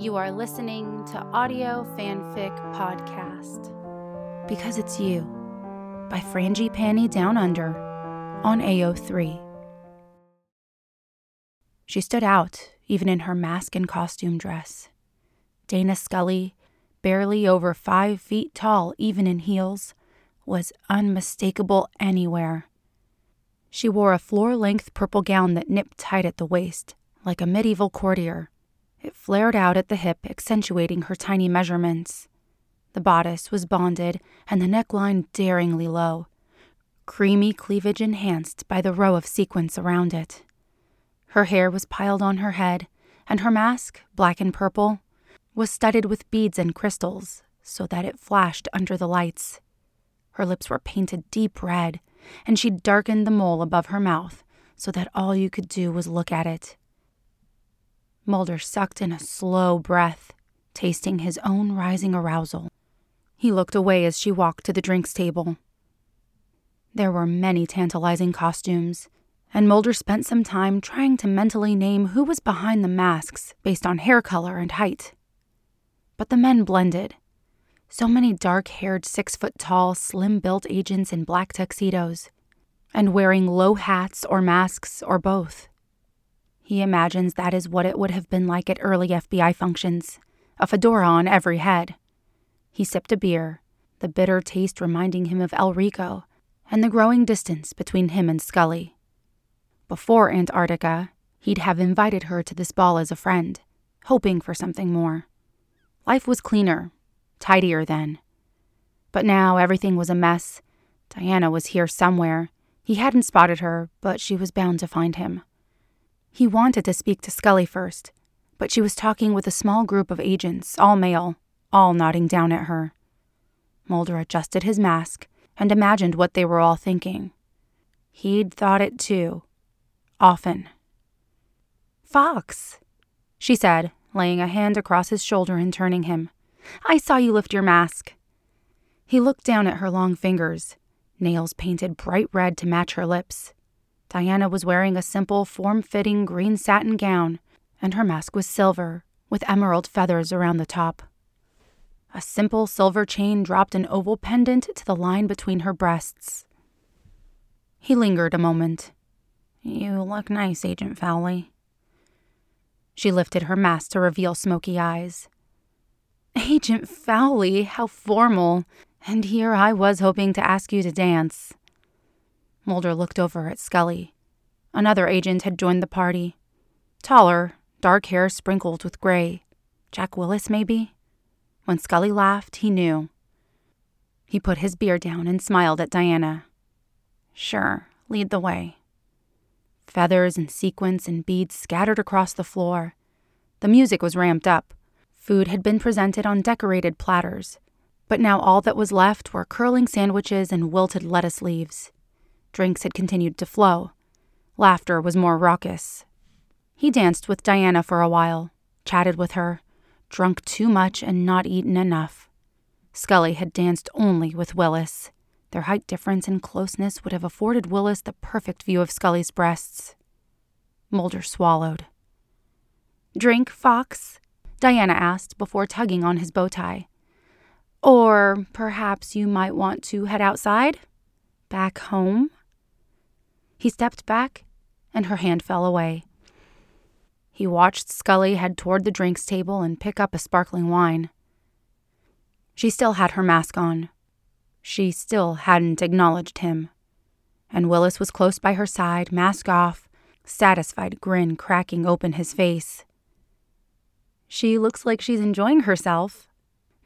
You are listening to Audio Fanfic Podcast. Because It's You by Frangipani Down Under on AO3. She stood out, even in her mask and costume dress. Dana Scully, barely over five feet tall, even in heels, was unmistakable anywhere. She wore a floor length purple gown that nipped tight at the waist, like a medieval courtier. It flared out at the hip, accentuating her tiny measurements. The bodice was bonded and the neckline daringly low, creamy cleavage enhanced by the row of sequins around it. Her hair was piled on her head, and her mask, black and purple, was studded with beads and crystals so that it flashed under the lights. Her lips were painted deep red, and she'd darkened the mole above her mouth so that all you could do was look at it. Mulder sucked in a slow breath, tasting his own rising arousal. He looked away as she walked to the drinks table. There were many tantalizing costumes, and Mulder spent some time trying to mentally name who was behind the masks based on hair color and height. But the men blended. So many dark haired, six foot tall, slim built agents in black tuxedos, and wearing low hats or masks or both. He imagines that is what it would have been like at early FBI functions a fedora on every head. He sipped a beer, the bitter taste reminding him of El Rico and the growing distance between him and Scully. Before Antarctica, he'd have invited her to this ball as a friend, hoping for something more. Life was cleaner, tidier then. But now everything was a mess. Diana was here somewhere. He hadn't spotted her, but she was bound to find him. He wanted to speak to Scully first, but she was talking with a small group of agents, all male, all nodding down at her. Mulder adjusted his mask and imagined what they were all thinking. He'd thought it too. Often. Fox, she said, laying a hand across his shoulder and turning him. I saw you lift your mask. He looked down at her long fingers, nails painted bright red to match her lips. Diana was wearing a simple, form fitting green satin gown, and her mask was silver, with emerald feathers around the top. A simple silver chain dropped an oval pendant to the line between her breasts. He lingered a moment. You look nice, Agent Fowley. She lifted her mask to reveal smoky eyes. Agent Fowley, how formal. And here I was hoping to ask you to dance. Mulder looked over at Scully. Another agent had joined the party. Taller, dark hair sprinkled with gray. Jack Willis, maybe? When Scully laughed, he knew. He put his beer down and smiled at Diana. Sure, lead the way. Feathers and sequins and beads scattered across the floor. The music was ramped up. Food had been presented on decorated platters, but now all that was left were curling sandwiches and wilted lettuce leaves. Drinks had continued to flow. Laughter was more raucous. He danced with Diana for a while, chatted with her, drunk too much and not eaten enough. Scully had danced only with Willis. Their height difference and closeness would have afforded Willis the perfect view of Scully's breasts. Mulder swallowed. Drink, Fox? Diana asked before tugging on his bow tie. Or perhaps you might want to head outside? Back home? He stepped back, and her hand fell away. He watched Scully head toward the drinks table and pick up a sparkling wine. She still had her mask on. She still hadn't acknowledged him. And Willis was close by her side, mask off, satisfied grin cracking open his face. She looks like she's enjoying herself,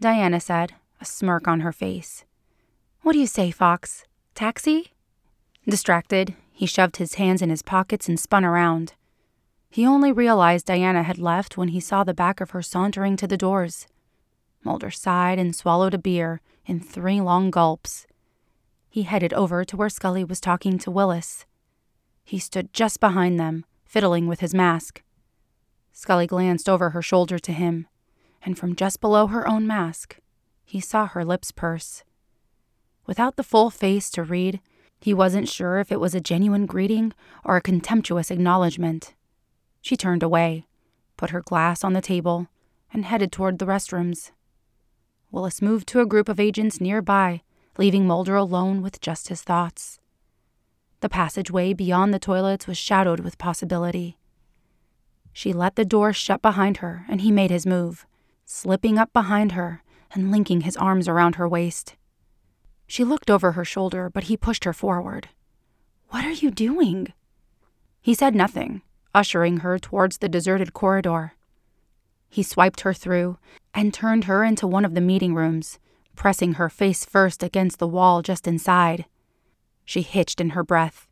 Diana said, a smirk on her face. What do you say, Fox? Taxi? Distracted, he shoved his hands in his pockets and spun around. He only realized Diana had left when he saw the back of her sauntering to the doors. Mulder sighed and swallowed a beer in three long gulps. He headed over to where Scully was talking to Willis. He stood just behind them, fiddling with his mask. Scully glanced over her shoulder to him, and from just below her own mask, he saw her lips purse. Without the full face to read, he wasn't sure if it was a genuine greeting or a contemptuous acknowledgement. She turned away, put her glass on the table, and headed toward the restrooms. Willis moved to a group of agents nearby, leaving Mulder alone with just his thoughts. The passageway beyond the toilets was shadowed with possibility. She let the door shut behind her, and he made his move, slipping up behind her and linking his arms around her waist. She looked over her shoulder, but he pushed her forward. What are you doing? He said nothing, ushering her towards the deserted corridor. He swiped her through and turned her into one of the meeting rooms, pressing her face first against the wall just inside. She hitched in her breath.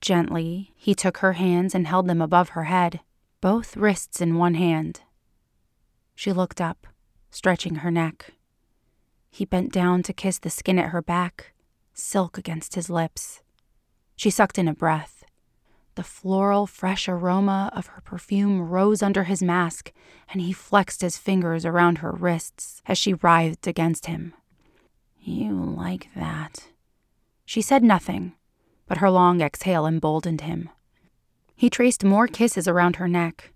Gently, he took her hands and held them above her head, both wrists in one hand. She looked up, stretching her neck. He bent down to kiss the skin at her back, silk against his lips. She sucked in a breath. The floral, fresh aroma of her perfume rose under his mask, and he flexed his fingers around her wrists as she writhed against him. You like that. She said nothing, but her long exhale emboldened him. He traced more kisses around her neck,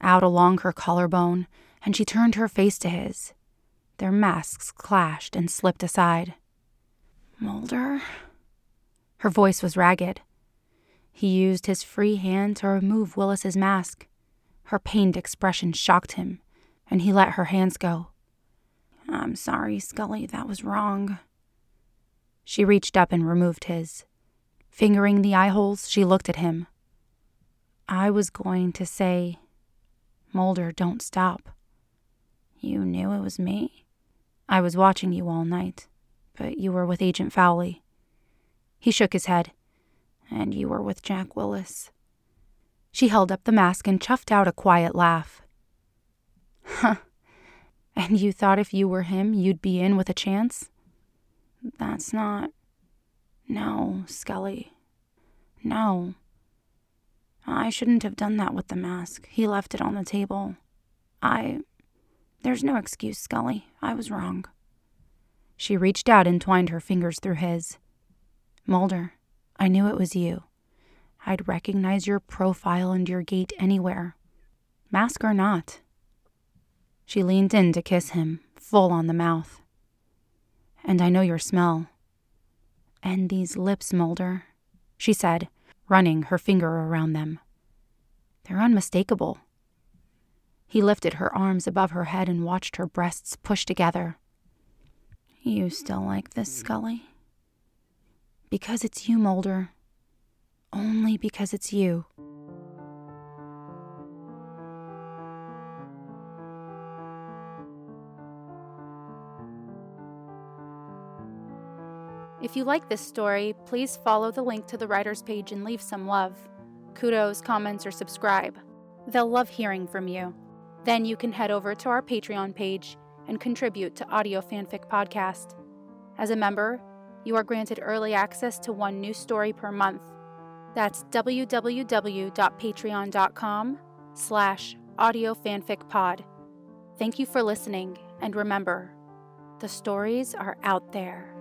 out along her collarbone, and she turned her face to his. Their masks clashed and slipped aside. Mulder? Her voice was ragged. He used his free hand to remove Willis's mask. Her pained expression shocked him, and he let her hands go. I'm sorry, Scully, that was wrong. She reached up and removed his. Fingering the eye holes, she looked at him. I was going to say, Mulder, don't stop. You knew it was me? I was watching you all night, but you were with Agent Fowley. He shook his head. And you were with Jack Willis. She held up the mask and chuffed out a quiet laugh. Huh. And you thought if you were him, you'd be in with a chance? That's not. No, Scully. No. I shouldn't have done that with the mask. He left it on the table. I. There's no excuse, Scully. I was wrong. She reached out and twined her fingers through his. Mulder, I knew it was you. I'd recognize your profile and your gait anywhere, mask or not. She leaned in to kiss him, full on the mouth. And I know your smell. And these lips, Mulder, she said, running her finger around them. They're unmistakable. He lifted her arms above her head and watched her breasts push together. You still like this, Scully? Because it's you, Mulder. Only because it's you. If you like this story, please follow the link to the writer's page and leave some love. Kudos, comments, or subscribe. They'll love hearing from you. Then you can head over to our Patreon page and contribute to Audio Fanfic Podcast. As a member, you are granted early access to one new story per month. That's www.patreon.com slash audiofanficpod. Thank you for listening, and remember, the stories are out there.